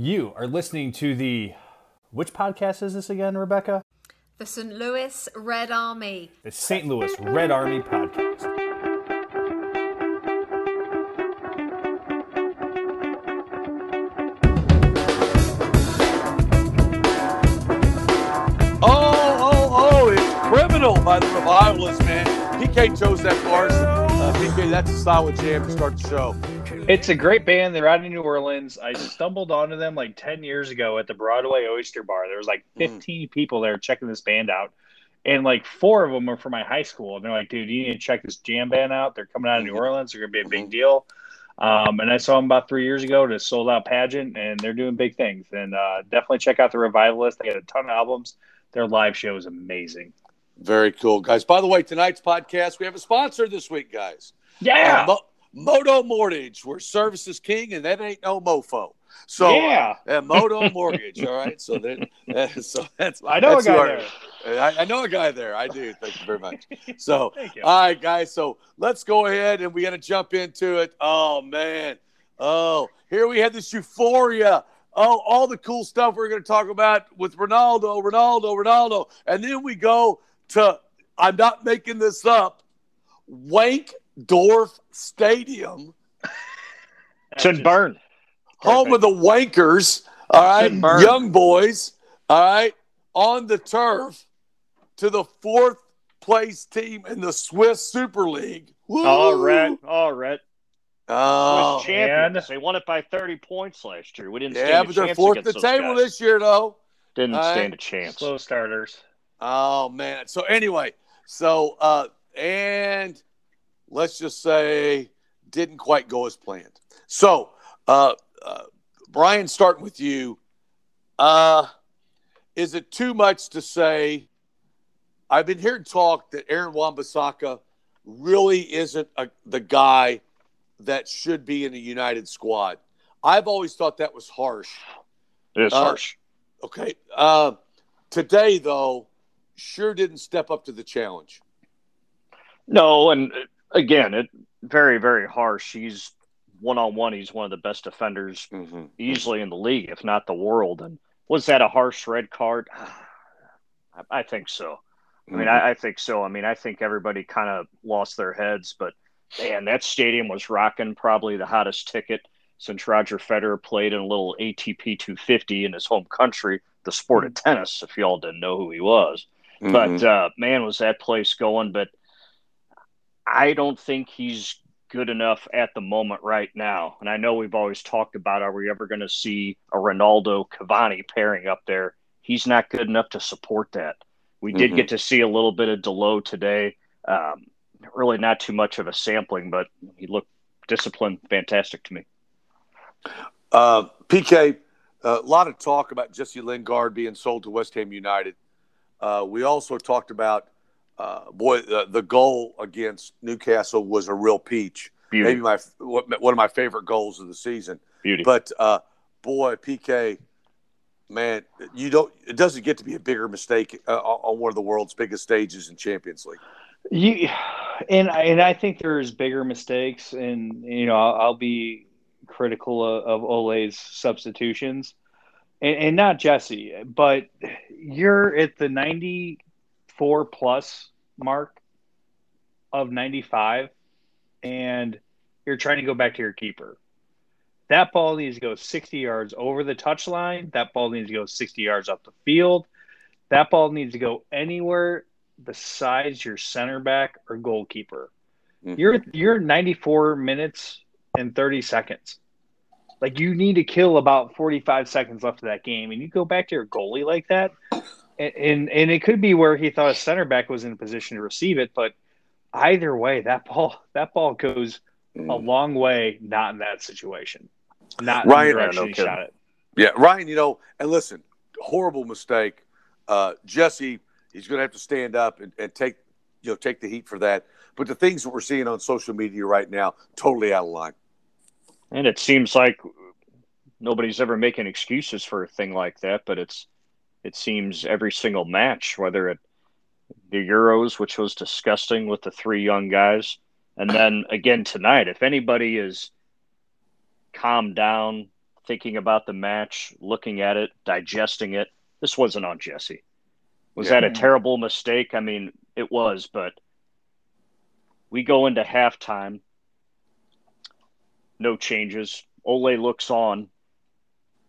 You are listening to the. Which podcast is this again, Rebecca? The St. Louis Red Army. The St. Louis Red Army podcast. Oh, oh, oh, it's criminal by the revivalists, man. PK chose that bars. Uh, PK, that's a solid jam to start the show. It's a great band. They're out of New Orleans. I stumbled onto them like 10 years ago at the Broadway Oyster Bar. There was like 15 people there checking this band out. And like four of them are from my high school. And they're like, dude, you need to check this jam band out. They're coming out of New Orleans. They're going to be a big deal. Um, and I saw them about three years ago at a sold out pageant, and they're doing big things. And uh, definitely check out the Revivalist. They got a ton of albums. Their live show is amazing. Very cool, guys. By the way, tonight's podcast, we have a sponsor this week, guys. Yeah. Uh, Mo- Motto Mortgage, where service is king, and that ain't no mofo. So, Yeah. uh, Motto Mortgage. All right. So, that, uh, so that's I know a that's who guy our- there. I, I know a guy there. I do. Thank you very much. So, all right, guys. So let's go ahead and we got to jump into it. Oh man. Oh, here we had this euphoria. Oh, all the cool stuff we're going to talk about with Ronaldo, Ronaldo, Ronaldo, and then we go to. I'm not making this up. Wankdorf Stadium, Should burn. home of the Wankers. All right, young boys. All right, on the turf to the fourth place team in the Swiss Super League. All Woo! right, all right. Oh, Swiss champions. They won it by 30 points last year. We didn't yeah, stand but a they're chance fourth at the against those table guys. this year, though. Didn't All right. stand a chance. Slow starters. Oh man. So anyway, so uh and let's just say didn't quite go as planned. So uh, uh Brian, starting with you, uh is it too much to say I've been hearing talk that Aaron Wan-Bissaka really isn't a, the guy that should be in the United squad. I've always thought that was harsh. It is Uh, harsh. Okay. Uh, today, though, sure didn't step up to the challenge. No, and again, it very, very harsh. He's one on one. He's one of the best defenders Mm-hmm. easily in the league, if not the world. And was that a harsh red card? I, I think so. I mean, I, I think so. I mean, I think everybody kind of lost their heads, but man, that stadium was rocking. Probably the hottest ticket since Roger Federer played in a little ATP 250 in his home country, the sport of tennis. If y'all didn't know who he was, Mm-hmm. but uh, man, was that place going? But I don't think he's good enough at the moment right now. And I know we've always talked about are we ever going to see a Ronaldo Cavani pairing up there? He's not good enough to support that. We did Mhm. get to see a little bit of Dalot today. Um, really, not too much of a sampling, but he looked disciplined, fantastic to me. uh, PK, a lot of talk about Jesse Lingard being sold to West Ham United. Uh, we also talked about, uh, boy, the, the goal against Newcastle was a real peach. Beauty, Maybe my one of my favorite goals of the season. beauty. But uh, boy, PK, man, you don't. It doesn't get to be a bigger mistake uh, on one of the world's biggest stages in Champions League. You and and I think there's bigger mistakes, and you know I'll, I'll be critical of, of Ole's substitutions, and, and not Jesse, but you're at the 94 plus mark of 95, and you're trying to go back to your keeper. That ball needs to go 60 yards over the touchline. That ball needs to go 60 yards up the field. That ball needs to go anywhere besides your center back or goalkeeper. Mhm. You're you're 94 minutes and 30 seconds. Like you need to kill about 45 seconds left of that game, and you go back to your goalie like that, and and, and it could be where he thought a center back was in a position to receive it, but either way, that ball that ball goes a long way not in that situation, not in Ryan- the direction Yeah, no he shot it. Yeah, Ryan, you know, and listen, horrible mistake. Uh, Jesse, he's going to have to stand up and, and take, you know, take the heat for that. But the things that we're seeing on social media right now, totally out of line. And it seems like nobody's ever making excuses for a thing like that, but it's it seems every single match, whether it the Euros, which was disgusting with the three young guys, and then again tonight, if anybody is calmed down, thinking about the match, looking at it, digesting it. This wasn't on Jesse. Was Yeah. that a mm-hmm. terrible mistake? I mean, it was, but we go into halftime. No changes. Ole looks on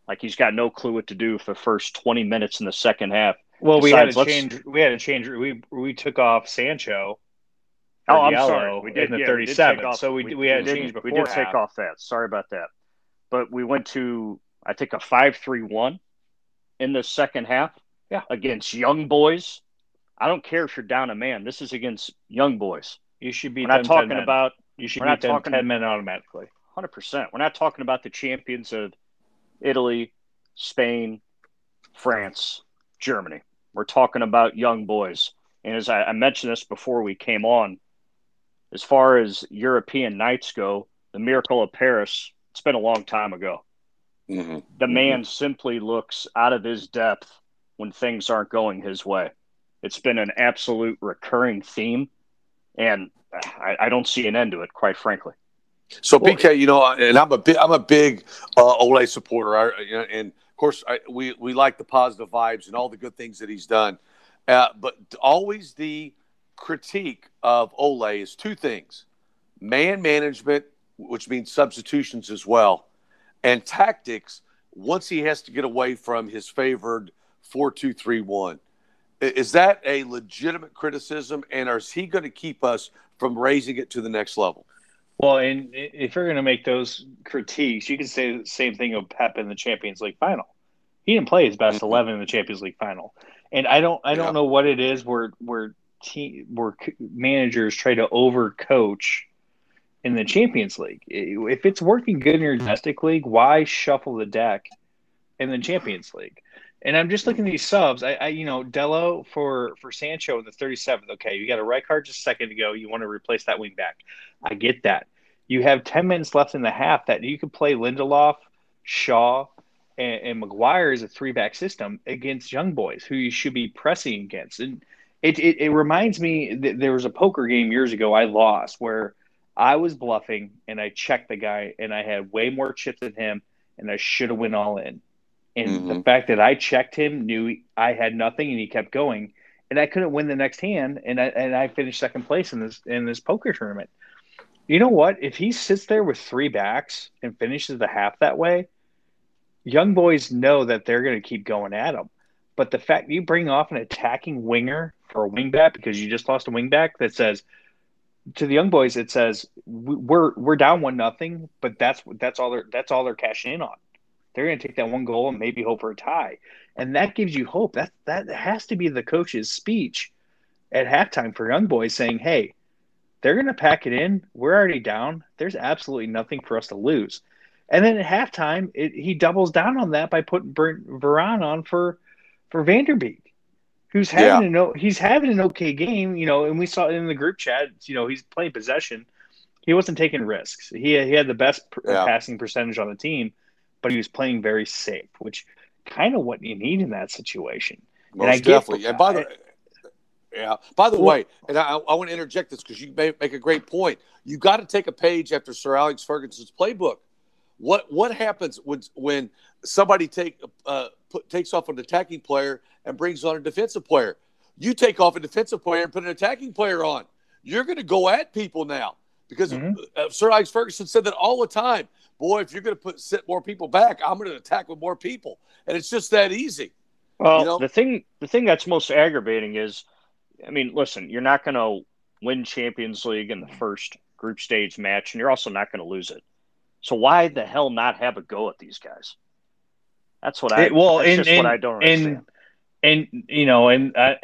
like he's got no clue what to do for the first 20 minutes in the second half. Well, we had Besides, to change. We had to change. We we took off Sancho. Oh, I'm Diallo sorry. We did in the yeah, we did 37. take off- so we, we, had to change before We did take off that. Sorry about that. But we went to I think a five three one in the second half. Yeah. Against young boys. I don't care if you're down a man. This is against young boys. You should be We're not talking about You should not talking- ten men automatically. hundred percent. We're not talking about the champions of Italy, Spain, France, Germany. We're talking about young boys. And as I, I mentioned this before we came on, as far as European nights go, the Miracle of Paris, it's been a long time ago. Mhm. The Mhm. man simply looks out of his depth when things aren't going his way. It's been an absolute recurring theme, and I, I don't see an end to it, quite frankly. So Well, PK, you know, and I'm a big, I'm a big uh, Ole supporter, I, you know, and of course, I, we we like the positive vibes and all the good things that he's done. Uh, but always the critique of Ole is two things: man management, which means substitutions as well, and tactics. Once he has to get away from his favored four-two-three-one, is that a legitimate criticism? And is he going to keep us from raising it to the next level? Well, and if you're going to make those critiques, you can say the same thing of Pep in the Champions League final. He didn't play his best Mhm. eleven in the Champions League final, and I don't, I don't Yeah. know what it is where where team where managers try to overcoach in the Champions League. If it's working good in your domestic league, why shuffle the deck in the Champions League? And I'm just looking at these subs. I, I you know, Dalot for for Sancho in the 37th. Okay, you got a right card just a second ago. You want to replace that wing back. I get that. You have 10 minutes left in the half that you could play Lindelof, Shaw, and, and Maguire as a three back system against young boys who you should be pressing against. And it, it, it reminds me that there was a poker game years ago I lost where I was bluffing and I checked the guy and I had way more chips than him and I should have went all in. And the Mhm. fact that I checked him, knew I had nothing, and he kept going, and I couldn't win the next hand, and I and I finished second place in this in this poker tournament. You know what? If he sits there with three backs and finishes the half that way, young boys know that they're going to keep going at him. But the fact you bring off an attacking winger for a wingback because you just lost a wingback that says to the young boys, it says we're we're down one nothing, but that's that's all they're that's all they're cashing in on. They're going to take that one goal and maybe hope for a tie, and that gives you hope. That that has to be the coach's speech at halftime for young boys, saying, "Hey, they're going to pack it in. We're already down. There's absolutely nothing for us to lose." And then at halftime, it, he doubles down on that by putting Brent Varane on for for Van de Beek, who's having a no, he's having an okay game, you know. And we saw in the group chat, you know, he's playing possession. He wasn't taking risks. He he had the best pr- Yeah. passing percentage on the team, but he was playing very safe, which kind of what you need in that situation. Most I get- definitely. and by the yeah. By the Well- way, and I, I want to interject this because you make, make a great point. You got to take a page after Sir Alex Ferguson's playbook. What what happens when when somebody take uh, put, takes off an attacking player and brings on a defensive player? You take off a defensive player and put an attacking player on. You're going to go at people now because Mhm. uh, Sir Alex Ferguson said that all the time. Boy, if you're going to put sit more people back, I'm going to attack with more people, and it's just that easy. Well, You know? the thing the thing that's most aggravating is, I mean, listen, you're not going to win Champions League in the first group stage match, and you're also not going to lose it. So why the hell not have a go at these guys? That's what I. It- well, that's and- just and- what I don't and- understand. And you know, and I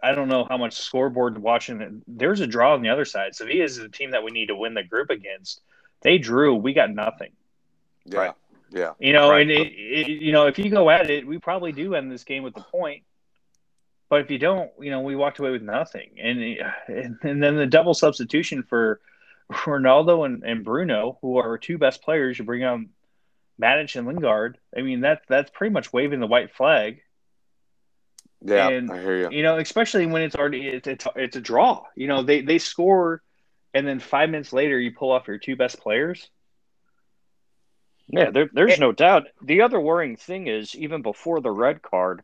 I don't know how much scoreboard watching. There's a draw on the other side, so he is the team that we need to win the group against. They drew, we got nothing. Yeah, Right. yeah. You know, Right. and it, it, you know, if you go at it, we probably do end this game with the point. But if you don't, you know, we walked away with nothing, and and, and then the double substitution for Ronaldo and, and Bruno, who are our two best players, you bring on Matic and Lingard. I mean, that that's pretty much waving the white flag. Yeah, And, I hear you. You know, especially when it's already it's, it's it's a draw. You know, they they score, and then five minutes later you pull off your two best players. Yeah, there, there's no doubt. The other worrying thing is even before the red card,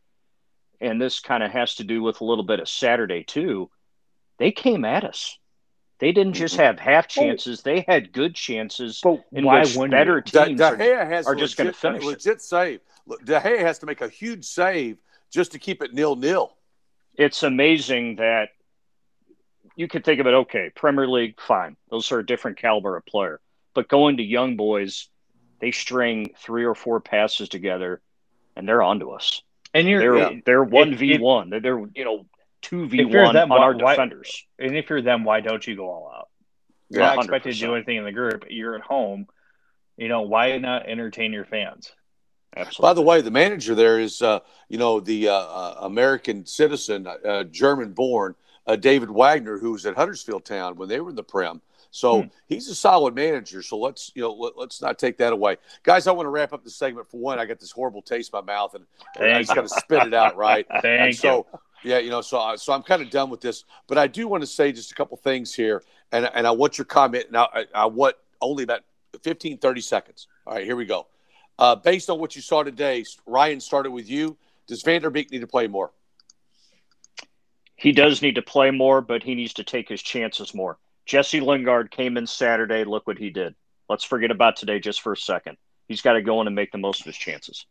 and this kind of has to do with a little bit of Saturday too. They came at us. They didn't just mm-hmm. have half chances; they had good chances. But in why which better? De, teams De are- has are just gonna legit- finish it. legit save. Look, De Gea has to make a huge save just to keep it nil nil. it's amazing that you could think of it okay premier league fine those are a different caliber of player but going to young boys they string three or four passes together and they're onto us And you're they're Yeah. they're one v one they're, they're you know two v one on why- our why- defenders and if you're them, why don't you go all out? You're Yeah, not expected to do anything in the group. You're at home. You know why not entertain your fans? absolutely By the way, the manager there is, uh, you know, the uh, uh, American citizen, uh, German born, uh, David Wagner, who was at Huddersfield Town when they were in the Prem. So Hmm. he's a solid manager. So let's, you know, let, us not take that away, guys. I want to wrap up the segment. For one, I got this horrible taste in my mouth, and I Thank just got to spit it out, right? Thank so, yeah, you know, so I- so I'm kind of done with this, but I do want to say just a couple things here, and and I want your comment. Now, I, I want only about 15, 30 seconds. All right, here we go. Uh, based on what you saw today, Ryan started with you. Does Van de Beek need to play more? he does need to play more but he needs to take his chances more jesse lingard came in saturday. Look what he did. Let's forget about today just for a second. He's got to go in and make the most of his chances.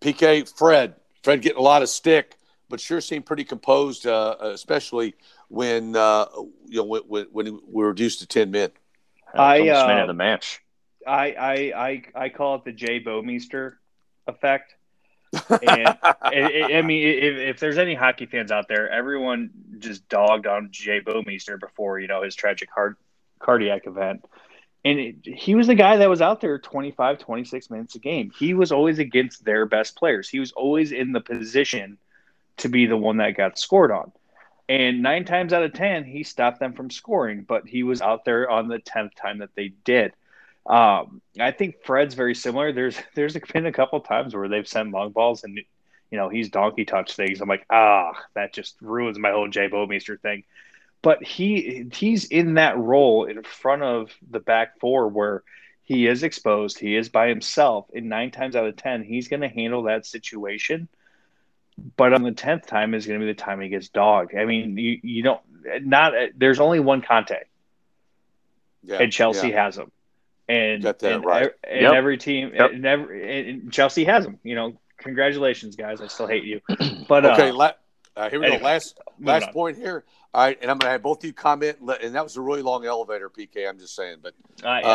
PK, Fred, Fred getting a lot of stick, but sure seemed pretty composed, uh, especially when uh, you know when, when, when we were reduced to ten men. I, uh, man of the match. I I I, I call it the Jay Bouwmeester effect. And I, I mean, if, if there's any hockey fans out there, everyone just dogged on Jay Bouwmeester before you know his tragic heart cardiac event. And it, he was the guy that was out there 25, 26 minutes a game. He was always against their best players. He was always in the position to be the one that got scored on. And nine times out of 10, he stopped them from scoring, but he was out there on the 10th time that they did. Um, I think Fred's very similar. There's there's been a couple times where they've sent long balls and you know he's donkey touch things. I'm like, ah, that just ruins my whole Jay Bouwmeester thing. But he he's in that role in front of the back four where he is exposed, he is by himself, and nine times out of ten, he's going to handle that situation. But on the tenth time is going to be the time he gets dogged. I mean, you you don't not there's only one Conte, Yeah, and Chelsea yeah. has him, and and, right. and Yep. every team, Yep. and, every, and Chelsea has him. You know, congratulations, guys. I still hate you, but Okay, uh, la- uh, here we anyway, go. Last last on. point here. All right, and I'm going to have both of you comment, and that was a really long elevator, PK. I'm just saying, but Uh, yeah.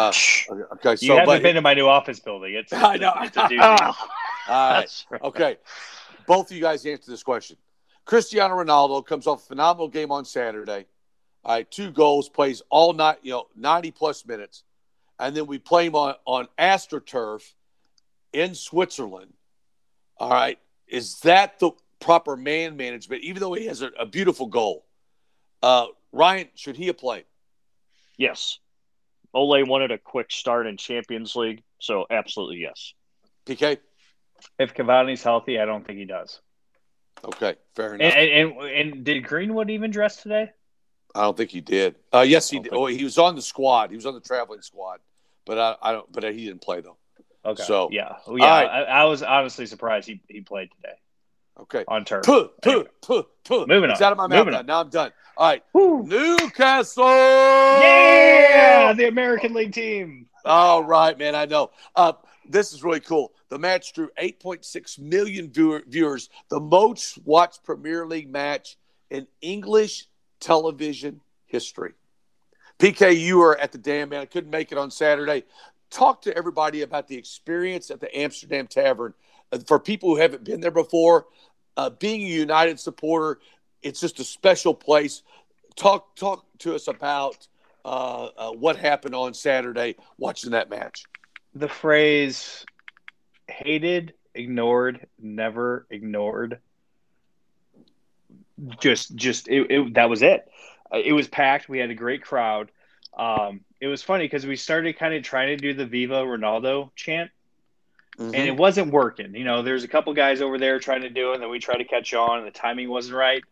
uh, okay. So, you haven't but, been to my new office building. It's, I know. It's a all right, right. okay. Both of you guys answer this question. Cristiano Ronaldo comes off a phenomenal game on Saturday. All right, two goals, plays all night, you know, 90 plus minutes. And then we play him on, on AstroTurf in Switzerland. All right. Is that the proper man management, even though he has a, a beautiful goal? Uh, Ryan, should he have played? Yes. Ole wanted a quick start in Champions League, so absolutely yes. PK? If Cavani's healthy, I don't think he does. Okay, fair enough. And, and, and, and did Greenwood even dress today? I don't think he did. Uh, yes, he did. Oh, he was on the squad. He was on the traveling squad, but I, I don't. But he didn't play though. Okay. So- yeah, Well, yeah. Right. I, I was honestly surprised he, he played today Okay. on turf. Puh, puh, puh, puh. Moving It's on. out of my mouth now. Now I'm done. All right, Woo. Newcastle. Yeah, the American League team. All right, man. I know. Uh, this is really cool. The match drew 8.6 million viewer, viewers, the most watched Premier League match in English television history. PK, you were at the damn man. I couldn't make it on Saturday. Talk to everybody about the experience at the Amsterdam Tavern. Uh, for people who haven't been there before, uh, being a United supporter, it's just a special place. Talk, talk to us about uh, uh, what happened on Saturday watching that match. The phrase hated, ignored, never ignored. Just, just it, it, that was it. Uh, It was packed. We had a great crowd. Um, it was funny because we started kind of trying to do the Viva Ronaldo chant, and it wasn't working. You know, there's a couple guys over there trying to do it, and then we tried to catch on, and the timing wasn't right.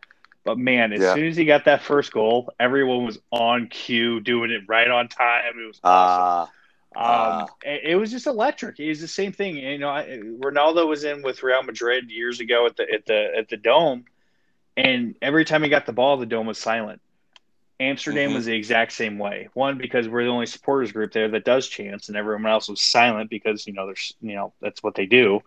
But man, as Yeah. soon as he got that first goal, everyone was on cue, doing it right on time. It was awesome. Ah, Um, Ah. it, it was just electric. It was the same thing. You know, I, Ronaldo was in with Real Madrid years ago at the at the at the Dome, and every time he got the ball, the Dome was silent. Amsterdam Mhm. was the exact same way. One because we're the only supporters group there that does chants, and everyone else was silent because you know there's you know that's what they do.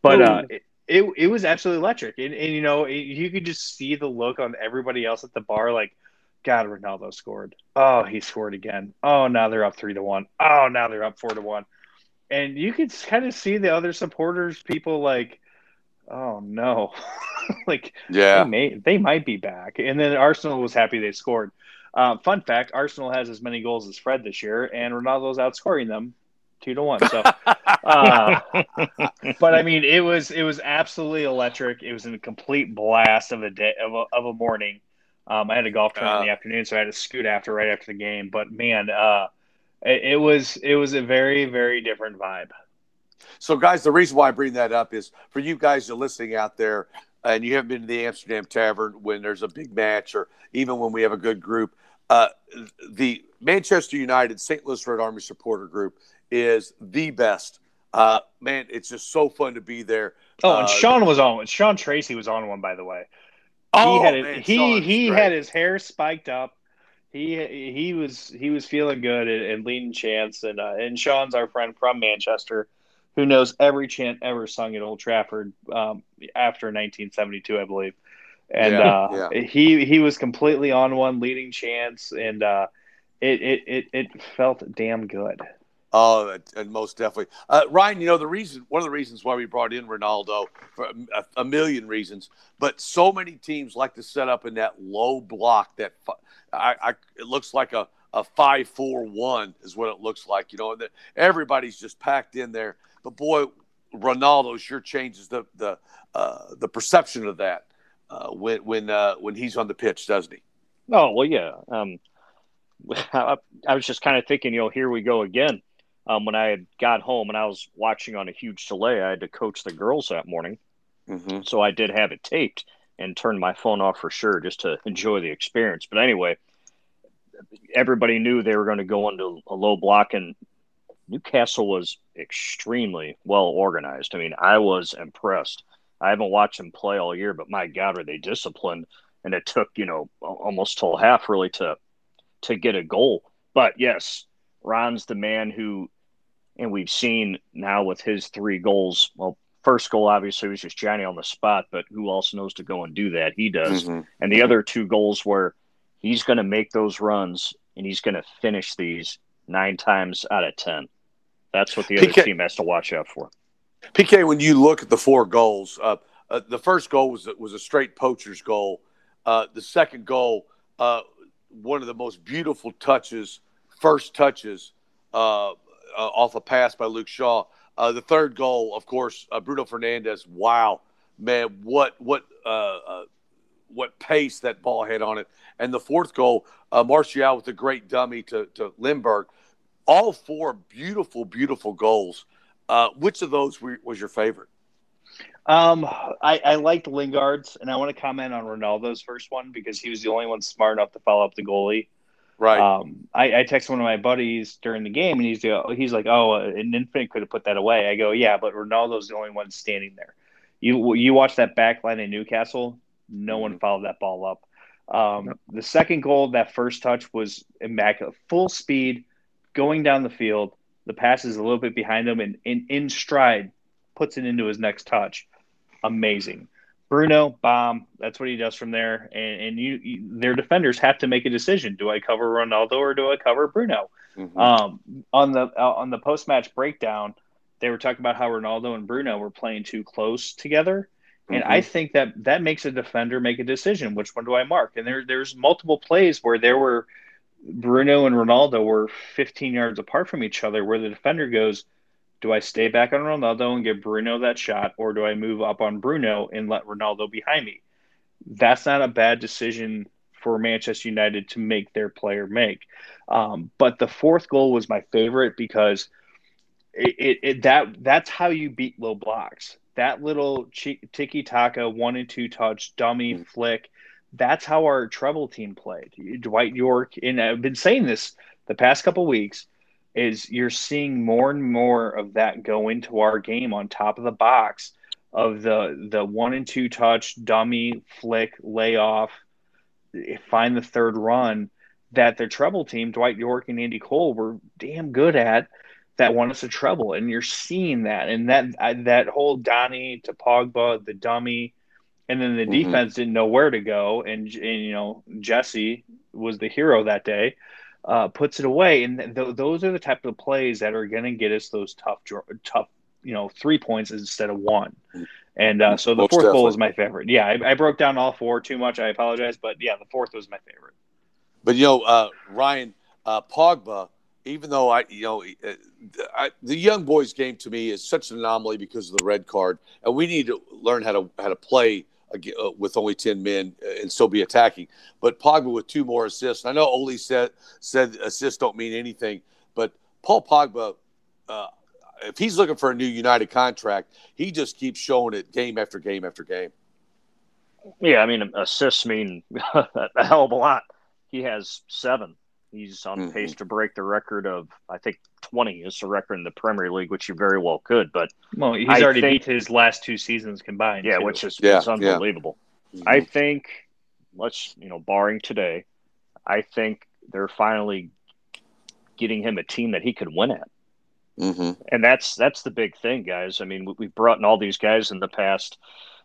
But uh, it, it it was absolutely electric, and, and you know it, you could just see the look on everybody else at the bar, like, God, Ronaldo scored. Oh, he scored again. Oh, now they're up three to one. Oh, now they're up four to one, and you could kind of see the other supporters, people like, oh no, like Yeah. they may they might be back. And then Arsenal was happy they scored. Uh, fun fact: Arsenal has as many goals as Fred this year, and Ronaldo's outscoring them two to one. So, uh, but I mean, it was it was absolutely electric. It was in a complete blast of a day of a, of a morning. Um, I had a golf tournament in the afternoon, so I had to scoot after right after the game. But man, uh, it, it was it was a very very different vibe. So, guys, the reason why I bring that up is for you guys that are listening out there, and you haven't been to the Amsterdam Tavern when there's a big match, or even when we have a good group. Uh, the Manchester United St. Louis Red Army supporter group is the best. Uh, man, it's just so fun to be there. Oh, and Uh, Sean was on. Sean Tracy was on one, by the way. Oh, he had man, he he great. had his hair spiked up. He he was he was feeling good and, and leading chants and uh, and Sean's our friend from Manchester, who knows every chant ever sung at Old Trafford um, after 1972, I believe. And Yeah, uh, he he was completely on one leading chants, and uh, it, it it it felt damn good. Oh, and- and most definitely, uh, Ryan. You know the reason. One of the reasons why we brought in Ronaldo for a, a million reasons, but so many teams like to set up in that low block. That I, I it looks like a a five four one is what it looks like. You know, and that everybody's just packed in there. But boy, Ronaldo sure changes the the uh, the perception of that uh, when when uh, when he's on the pitch, doesn't he? Oh well, yeah. Um, I, I was just kind of thinking, you know, here we go again. Um, when I had got home and I was watching on a huge delay, I had to coach the girls that morning, Mm-hmm. so I did have it taped and turned my phone off for sure just to enjoy the experience. But anyway, everybody knew they were going to go into a low block, and Newcastle was extremely well organized. I mean, I was impressed. I haven't watched them play all year, but my God, are they disciplined? And it took you know al- almost till half really to to get a goal. But yes, Ron's the man who, and we've seen now with his three goals. Well, first goal obviously was just Johnny on the spot, but who else knows to go and do that? He does. Mm-hmm. And the other two goals where he's going to make those runs and he's going to finish these nine times out of ten. That's what the other PK team has to watch out for. PK, when you look at the four goals, uh, uh, the first goal was was a straight poacher's goal. Uh, the second goal, uh, one of the most beautiful touches, first touches uh, uh, off a pass by Luke Shaw. Uh, the third goal, of course, uh, Bruno Fernandes. Wow, man, what what uh, uh, what pace that ball had on it. And the fourth goal, uh, Martial with a great dummy to to Lingard. All four beautiful, beautiful goals. Uh, which of those were, was your favorite? Um, I, I liked Lingard's, and I want to comment on Ronaldo's first one because he was the only one smart enough to follow up the goalie. Right. Um, I, I text one of my buddies during the game, and he's he's like, "Oh, an infant could have put that away." I go, "Yeah, but Ronaldo's the only one standing there." You you watch that back line in Newcastle, no one followed that ball up. Um, The second goal, that first touch was immaculate, full speed, going down the field. The pass is a little bit behind him, and in, in stride, puts it into his next touch. Amazing. Bruno, bomb. That's what he does from there. And, and you, you, their defenders have to make a decision: do I cover Ronaldo or do I cover Bruno? Mhm. Um, on the uh, on the post match breakdown, they were talking about how Ronaldo and Bruno were playing too close together, and I think that that makes a defender make a decision: which one do I mark? And there there's multiple plays where there were Bruno and Ronaldo were 15 yards apart from each other, where the defender goes, "Do I stay back on Ronaldo and give Bruno that shot, or do I move up on Bruno and let Ronaldo behind me?" That's not a bad decision for Manchester United to make their player make. Um, but the fourth goal was my favorite because it, it, it that that's how you beat low blocks. That little tiki taka one and two touch dummy mm-hmm. flick. That's how our treble team played. Dwight Yorke, and I've been saying this the past couple weeks. is you're seeing more and more of that go into our game on top of the box of the the one and two touch dummy flick layoff eh, find the third run that their treble team Dwight Yorke and Andy Cole were damn good at that won us a treble and you're seeing that and that that whole Donnie to Pogba the dummy and then the mm-hmm. defense didn't know where to go and, and you know Jesse was the hero that day uh, puts it away and th- those are the type of plays that are going to get us those tough tough you know three points instead of one. And uh, so the Most fourth definitely. goal is my favorite. Yeah, I, I, broke down all four too much. I apologize, but yeah, the fourth was my favorite. But you know, uh, Ryan uh, Pogba, even though I, you know, uh, I, the young boys game to me is such an anomaly because of the red card, and we need to learn how to how to play uh, with only 10 men uh, and still be attacking. But Pogba with two more assists. I know Ole said said assists don't mean anything, but Paul Pogba, uh, if he's looking for a new United contract, he just keeps showing it game after game after game. Yeah, I mean assists mean a hell of a lot. He has seven. He's on mm-hmm. pace to break the record of I think twenty is the record in the Premier League, which he very well could. But well, he's I already think, beat his last two seasons combined. Yeah, too. which is yeah, unbelievable. Yeah. Mm-hmm. I think let's you know, barring today, I think they're finally getting him a team that he could win at. Mm-hmm. And that's that's the big thing, guys. I mean, we've brought in all these guys in the past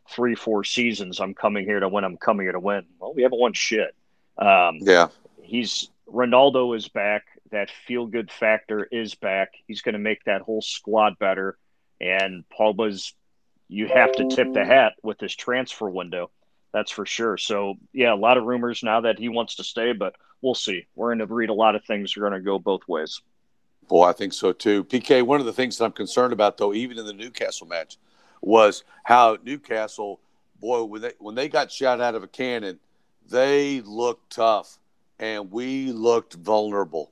three, four seasons. I'm coming here to win. I'm coming here to win. Well, we haven't won shit. Um, yeah, he's Ronaldo is back. That feel good factor is back. He's going to make that whole squad better. And Paul Pogba's, you have to tip the hat with this transfer window. That's for sure. So yeah, a lot of rumors now that he wants to stay, but we'll see. We're going to read a lot of things. Are going to go both ways. Boy, I think so too. PK, one of the things that I'm concerned about, though, even in the Newcastle match, was how Newcastle, boy, when they when they got shot out of a cannon, they looked tough, and we looked vulnerable.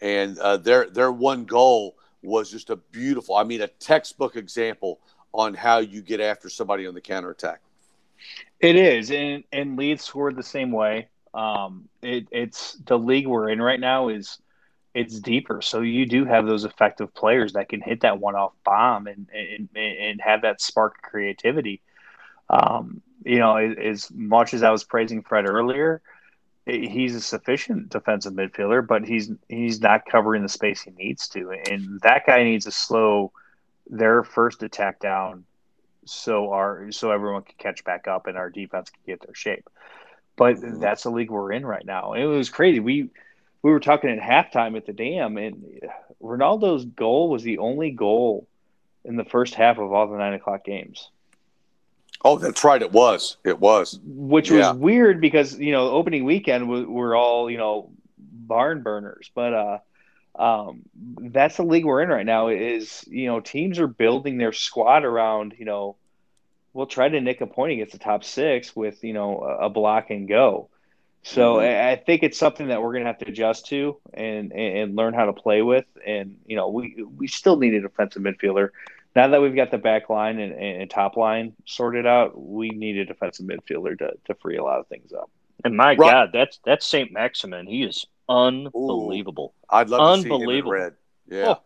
And uh, their their one goal was just a beautiful, I mean, a textbook example on how you get after somebody on the counterattack. It is, and and Leeds scored the same way. Um, it, it's the league we're in right now is it's deeper. So you do have those effective players that can hit that one off bomb and, and, and have that spark creativity. Um, you know, as much as I was praising Fred earlier, he's a sufficient defensive midfielder, but he's he's not covering the space he needs to, and that guy needs to slow their first attack down, so our so everyone can catch back up and our defense can get their shape. But mm-hmm. that's the league we're in right now. It was crazy. We we were talking at halftime at the dam, and Ronaldo's goal was the only goal in the first half of all the nine o'clock games. Oh, that's right. It was. It was. Which yeah. was weird because you know opening weekend we, we're all you know barn burners, but uh, um, that's the league we're in right now. Is you know teams are building their squad around you know we'll try to nick a point against the top six with you know a block and go. So mm-hmm. I think it's something that we're going to have to adjust to and and learn how to play with. And you know, we we still need a defensive midfielder. Now that we've got the back line and, and top line sorted out, we need a defensive midfielder to, to free a lot of things up. And my right. God, that's that's Saint Maximin. He is unbelievable. Ooh, I'd love to see him in red. Yeah, oh.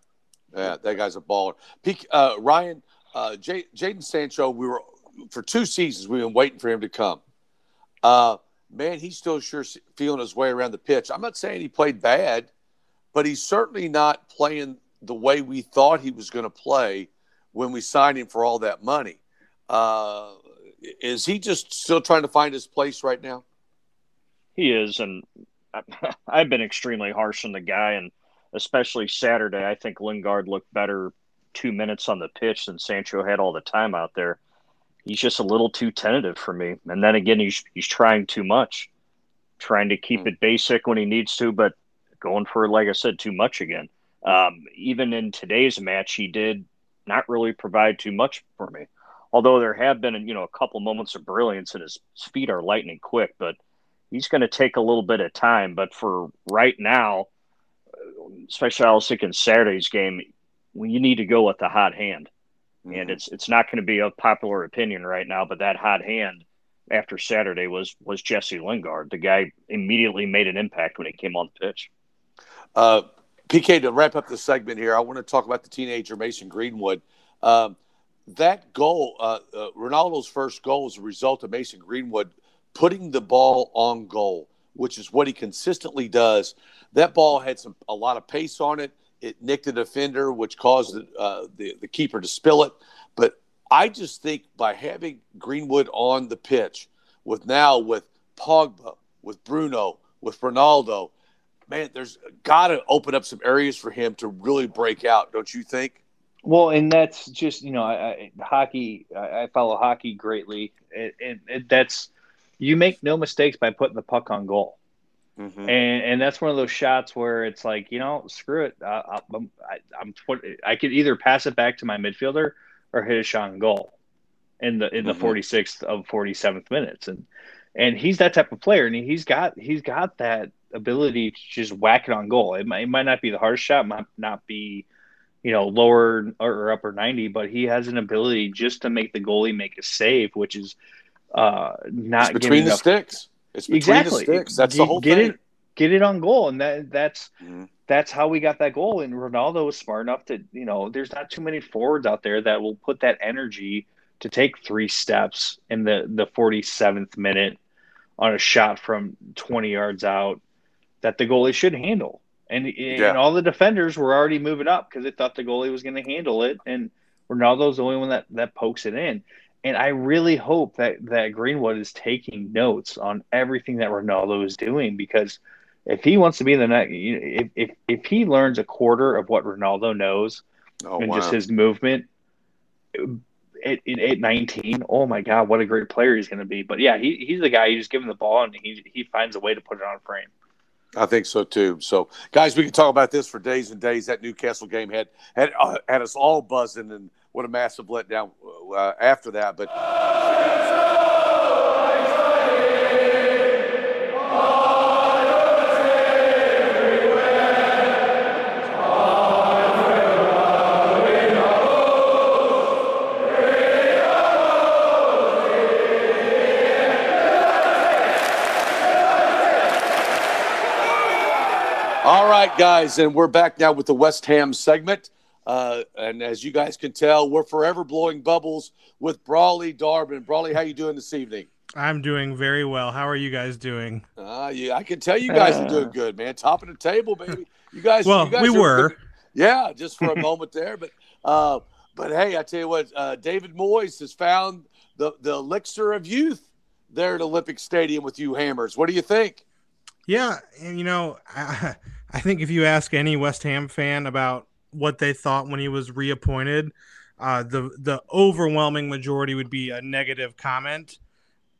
yeah, that guy's a baller. Peak, uh, Ryan, uh, J- Jadon Sancho. We were for two seasons. We've been waiting for him to come. Uh, man, he's still sure feeling his way around the pitch. I'm not saying he played bad, but he's certainly not playing the way we thought he was going to play when we signed him for all that money. Uh, is he just still trying to find his place right now? He is, and I've been extremely harsh on the guy, and especially Saturday. I think Lingard looked better two minutes on the pitch than Sancho had all the time out there he's just a little too tentative for me. And then again, he's he's trying too much, trying to keep mm. it basic when he needs to, but going for like I said, too much again. Um, even in today's match, he did not really provide too much for me. Although there have been, you know, a couple moments of brilliance, and his feet are lightning quick, but he's going to take a little bit of time. But for right now, especially I was thinking Saturday's game, you need to go with the hot hand. Mm-hmm. And it's it's not going to be a popular opinion right now, but that hot hand after Saturday was was Jesse Lingard. The guy immediately made an impact when he came on the pitch. Uh, PK, to wrap up the segment here, I want to talk about the teenager Mason Greenwood. Um, that goal, uh, uh, Ronaldo's first goal, is a result of Mason Greenwood putting the ball on goal, which is what he consistently does. That ball had some a lot of pace on it. It nicked the defender, which caused uh, the the keeper to spill it. But I just think by having Greenwood on the pitch, with now with Pogba, with Bruno, with Ronaldo, man, there's got to open up some areas for him to really break out, don't you think? Well, and that's just you know, I, I hockey. I, I, follow hockey greatly, and, and, that's you make no mistakes by putting the puck on goal, mm-hmm. and and that's one of those shots where it's like you know, screw it. I, I'm I, I'm I could either pass it back to my midfielder or hit a shot on goal in the in the mm-hmm. 46th of 47th minutes, and and he's that type of player, and he's got he's got that ability to just whack it on goal. It might, it might not be the hardest shot, might not be, you know, lower or upper 90, but he has an ability just to make the goalie make a save, which is uh, not it's between the enough... sticks. It's between exactly. the sticks. That's the whole get thing. It, get it on goal, and that that's mm-hmm. that's how we got that goal. And Ronaldo was smart enough to, you know, there's not too many forwards out there that will put that energy to take three steps in the the 47th minute on a shot from 20 yards out that the goalie should handle. And, yeah. and all the defenders were already moving up because they thought the goalie was going to handle it. And Ronaldo's the only one that, that pokes it in. And I really hope that, that Greenwood is taking notes on everything that Ronaldo is doing because if he wants to be in the net, if, if, if he learns a quarter of what Ronaldo knows oh, and wow. just his movement at, at 19, oh my God, what a great player he's going to be. But yeah, he, he's the guy you just give him the ball and he, he finds a way to put it on frame. I think so too. So, guys, we can talk about this for days and days. That Newcastle game had had uh, had us all buzzing, and what a massive letdown uh, after that. But. All right, guys, and we're back now with the West Ham segment. Uh, and as you guys can tell, we're forever blowing bubbles with Brawley Darbon. Brawley, how you doing this evening? I'm doing very well. How are you guys doing? Uh, yeah, I can tell you guys are doing good, man. Top of the table, baby. You guys. well, you guys we were. Good. Yeah, just for a moment there, but uh, but hey, I tell you what, uh, David Moyes has found the the elixir of youth there at Olympic Stadium with you Hammers. What do you think? Yeah, and you know. I, I think if you ask any West Ham fan about what they thought when he was reappointed, uh, the the overwhelming majority would be a negative comment.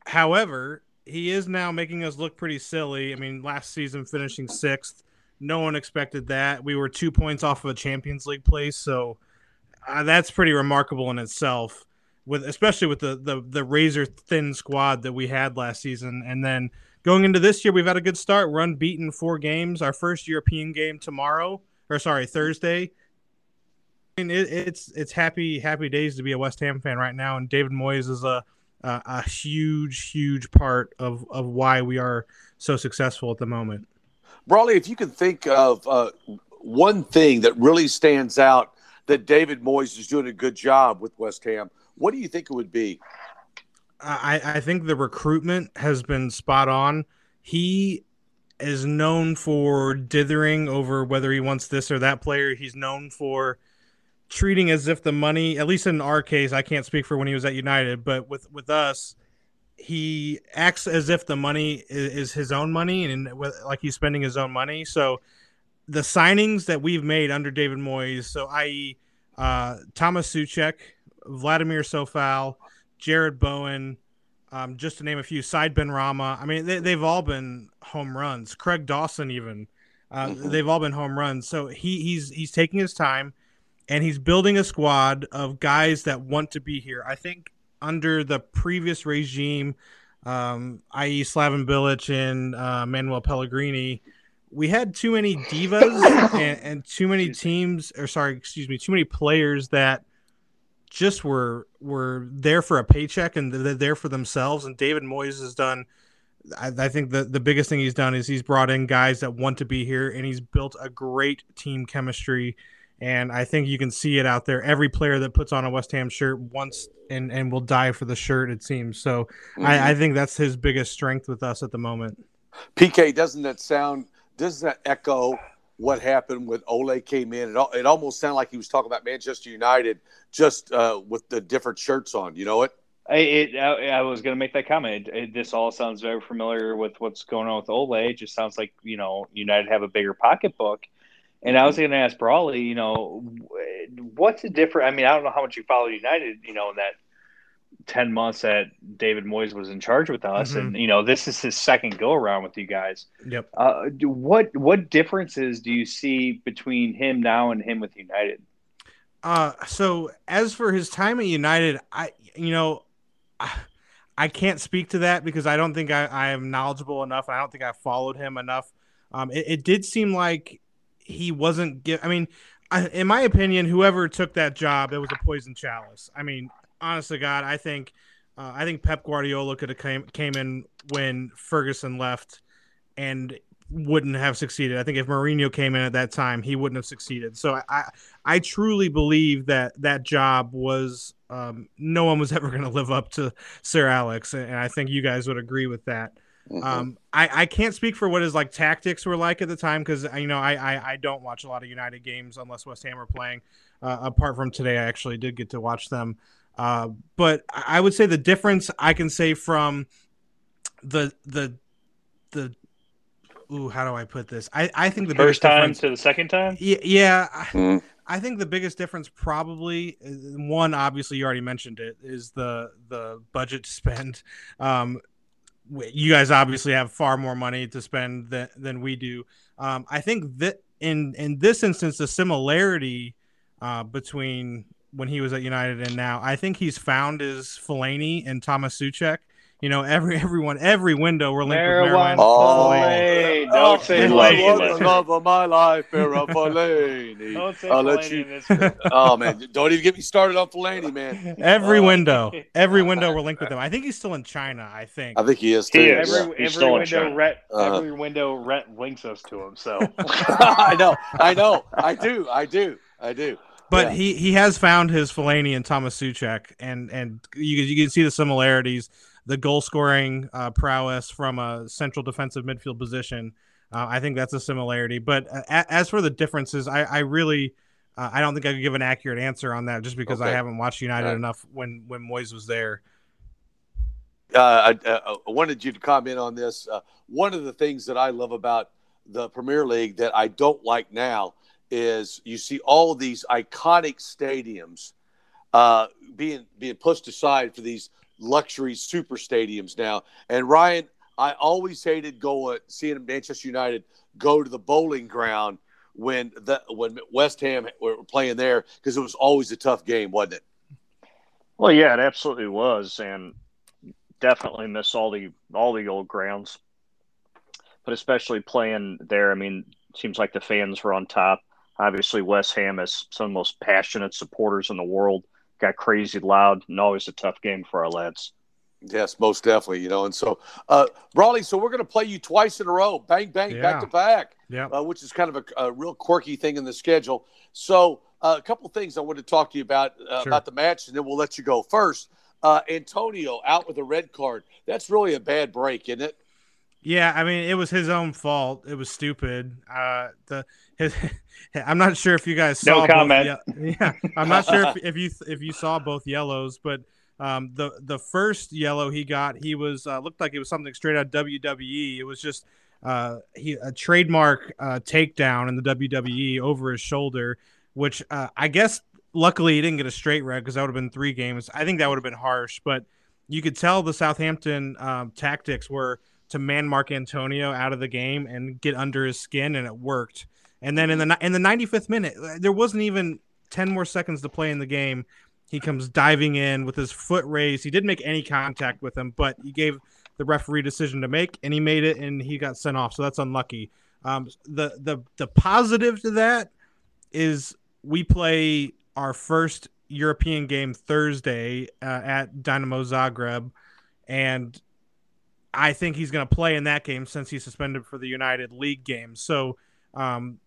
However, he is now making us look pretty silly. I mean, last season finishing sixth, no one expected that. We were two points off of a Champions League place, so uh, that's pretty remarkable in itself. With especially with the the the razor thin squad that we had last season, and then Going into this year, we've had a good start. We're unbeaten four games. Our first European game tomorrow, or sorry, Thursday. And it, it's it's happy happy days to be a West Ham fan right now. And David Moyes is a a, a huge huge part of of why we are so successful at the moment. Brawley, if you can think of uh, one thing that really stands out that David Moyes is doing a good job with West Ham, what do you think it would be? I, I think the recruitment has been spot on. He is known for dithering over whether he wants this or that player. He's known for treating as if the money, at least in our case, I can't speak for when he was at United, but with with us, he acts as if the money is, is his own money and like he's spending his own money. So the signings that we've made under David Moyes, so i.e., uh, Thomas Soucek, Vladimir Coufal, Jarrod Bowen, um, just to name a few, Said Benrahma. I mean, they, have all been home runs. Craig Dawson, even, uh, mm-hmm. they've all been home runs. So he, he's he's taking his time, and he's building a squad of guys that want to be here. I think under the previous regime, um, i.e., Slaven Bilic and uh, Manuel Pellegrini, we had too many divas and, and too many teams, or sorry, excuse me, too many players that just were were there for a paycheck and they're there for themselves. And David Moyes has done I, I think the the biggest thing he's done is he's brought in guys that want to be here, and he's built a great team chemistry. And I think you can see it out there. Every player that puts on a West Ham shirt wants and and will die for the shirt. It seems so. Mm-hmm. I, I think that's his biggest strength with us at the moment. PK, doesn't that sound? Doesn't that echo what happened when Ole came in? It, it almost sounded like he was talking about Manchester United, just uh, with the different shirts on. You know it? I, it, I, I was going to make that comment. It, it, this all sounds very familiar with what's going on with Ole. It just sounds like you know United have a bigger pocketbook. And I was going to ask Brawley, you know, what's the difference? I mean, I don't know how much you follow United, you know, in that ten months that David Moyes was in charge with us, Mhm. and you know, this is his second go around with you guys. Yep. Uh, what what differences do you see between him now and him with United? Uh, so as for his time at United, I you know, I, I can't speak to that because I don't think I, I am knowledgeable enough. I don't think I followed him enough. Um, it, it did seem like he wasn't. Give, I mean, I, in my opinion, whoever took that job, it was a poison chalice. I mean, honest to God, I think, uh, I think Pep Guardiola could have came came in when Ferguson left, and wouldn't have succeeded. I think if Mourinho came in at that time, he wouldn't have succeeded. So I, I, I truly believe that that job was um, no one was ever going to live up to Sir Alex, and I think you guys would agree with that. Mm-hmm. Um, I, I can't speak for what his like tactics were like at the time because you know I, I I don't watch a lot of United games unless West Ham are playing. Uh, apart from today, I actually did get to watch them. Uh, but I I would say the difference I can say from the the the ooh how do I put this? I I think the First time to the second time. yeah, yeah. I- Mhm. I think the biggest difference probably one obviously you already mentioned it is the the budget to spend. Um, you guys obviously have far more money to spend than, than we do. Um, I think that in in this instance, the similarity uh, between when he was at United and now, I think he's found his Fellaini and Thomas Souček. You know, every everyone every window we're linked with Marijuana. Marijuana. Oh. Fellaini. Oh, Don't say we like it. are the Fellaini. love of my life, Vera Fellaini. Don't say I'll let Fellaini you. Oh man, don't even get me started on Fellaini, man. Every Oh. window, every window we're linked with him. I think he's still in China. I think. I think he is too. He is. Every, He's every still in window, China. Rhett, Uh-huh. every window, Rhett links us to him. So I know, I know, I do, I do, I do. But Yeah. he he has found his Fellaini and Thomas Souček, and and you you can see the similarities, the goal scoring uh, prowess from a central defensive midfield position. Uh, I think that's a similarity. But uh, as for the differences, I, I really uh, I don't think I could give an accurate answer on that just because I haven't watched United Right. enough when when Moyes was there. uh, I, uh, I wanted you to comment on this. Uh, one of the things that I love about the Premier League that I don't like now is you see all these iconic stadiums uh, being being pushed aside for these luxury super stadiums now. And Ryan, I always hated going seeing Manchester United go to the Boleyn Ground when the when West Ham were playing there because it was always a tough game, wasn't it? Well, yeah, it absolutely was, and definitely miss all the all the old grounds. But especially playing there, I mean, seems like the fans were on top. Obviously, West Ham has some of the most passionate supporters in the world. Got crazy loud, and always a tough game for our lads. Yes, most definitely. You know, and so, uh, Brawley, so we're going to play you twice in a row, bang, bang, Yeah. back to back, Yeah. uh, which is kind of a, a real quirky thing in the schedule. So, uh, a couple things I want to talk to you about uh, Sure. about the match, and then we'll let you go. First, uh, Antonio out with a red card. That's really a bad break, isn't it? Yeah, I mean, it was his own fault. It was stupid. Uh, the his, I'm not sure if you guys saw. No comment. Both, yeah, I'm not sure if, if you if you saw both yellows, but um, the the first yellow he got, he was uh, looked like it was something straight out of WWE. It was just uh, he a trademark uh, takedown in the WWE over his shoulder, which uh, I guess luckily he didn't get a straight red because that would have been three games. I think that would have been harsh, but you could tell the Southampton um, tactics were to man mark Antonio out of the game and get under his skin, and it worked. And then in the in the 95th minute, there wasn't even 10 more seconds to play in the game. He comes diving in with his foot raised. He didn't make any contact with him, but he gave the referee decision to make, and he made it, and he got sent off. So that's unlucky. Um, the the the positive to that is we play our first European game Thursday uh, at Dinamo Zagreb, and I think he's going to play in that game since he's suspended for the United League game. So um,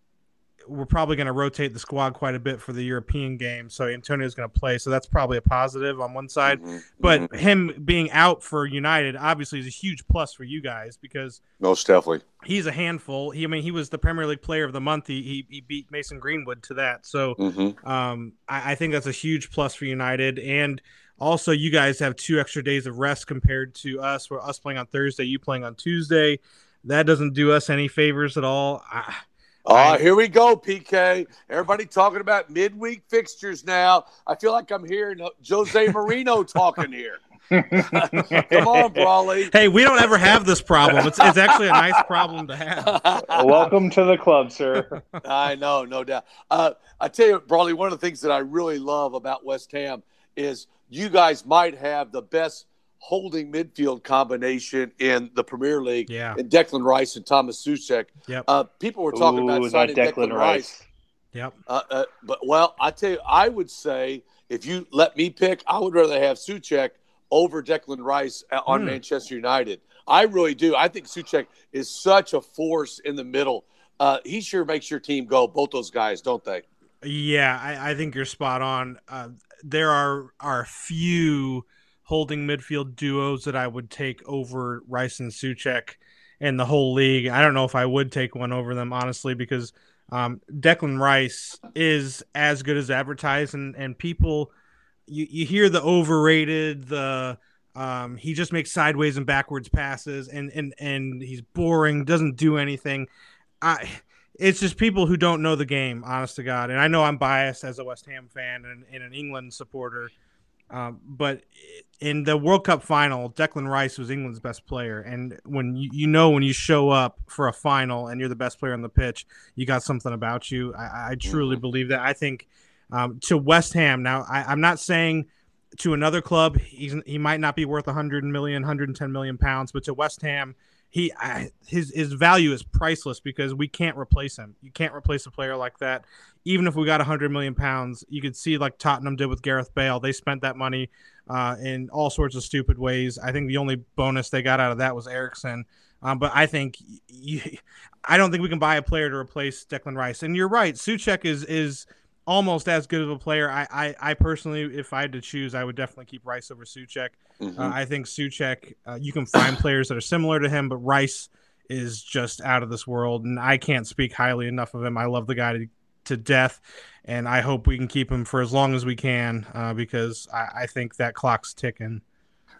we're probably going to rotate the squad quite a bit for the European game. So Antonio's going to play. So that's probably a positive on one side. Mm-hmm. But Mhm. him being out for United obviously is a huge plus for you guys because most definitely. he's a handful. He, I mean, he was the Premier League Player of the Month. He he, he beat Mason Greenwood to that. So hmm um, I, I think that's a huge plus for United. And also, you guys have two extra days of rest compared to us. We're us playing on Thursday, you playing on Tuesday. That doesn't do us any favors at all. I, Ah, I- here we go, PK. Everybody talking about midweek fixtures now. I feel like I'm hearing Jose Mourinho talking here. Come on, Brawley. hey, we don't ever have this problem. It's, it's actually a nice problem to have. Welcome to the club, sir. I know, no doubt. Uh, I tell you, Brawley, one of the things that I really love about West Ham is you guys might have the best holding midfield combination in the Premier League. Yeah. In Declan Rice and Thomas Souček. Yep. Uh, people were talking Ooh, about that signing Declan, Declan, Rice. Rice. Yep. Uh, uh, but well, I tell you, I would say if you let me pick, I would rather have Souček over Declan Rice uh, on Hmm. Manchester United. I really do. I think Souček is such a force in the middle. Uh, he sure makes your team go. Both those guys, don't they? Yeah, I, I think you're spot on. Uh, there are are few holding midfield duos that I would take over Rice and Souček in the whole league. I don't know if I would take one over them honestly because um, Declan Rice is as good as advertised, and and people you you hear the overrated the. Um, he just makes sideways and backwards passes, and and and he's boring, doesn't do anything. I it's just people who don't know the game, honest to God. And I know I'm biased as a West Ham fan and, and an England supporter. Um, but in the World Cup final, Declan Rice was England's best player. And when you, you know, when you show up for a final and you're the best player on the pitch, you got something about you. I, I truly believe that. I think um, to West Ham, now, I, I'm not saying to another club, he's, he might not be worth 100 million, 110 million pounds, but to West Ham, he I, his his value is priceless because we can't replace him. You can't replace a player like that. Even if we got 100 million pounds, you could see like Tottenham did with Gareth Bale. They spent that money uh, in all sorts of stupid ways. I think the only bonus they got out of that was Eriksen. Um, but I think you, I don't think we can buy a player to replace Declan Rice. And you're right, Suchek is is almost as good of a player. I, I, I personally, if I had to choose, I would definitely keep Rice over Souček. Mhm. Uh, I think Souček, uh, you can find players that are similar to him, but Rice is just out of this world, and I can't speak highly enough of him. I love the guy to, to death, and I hope we can keep him for as long as we can uh, because I, I think that clock's ticking.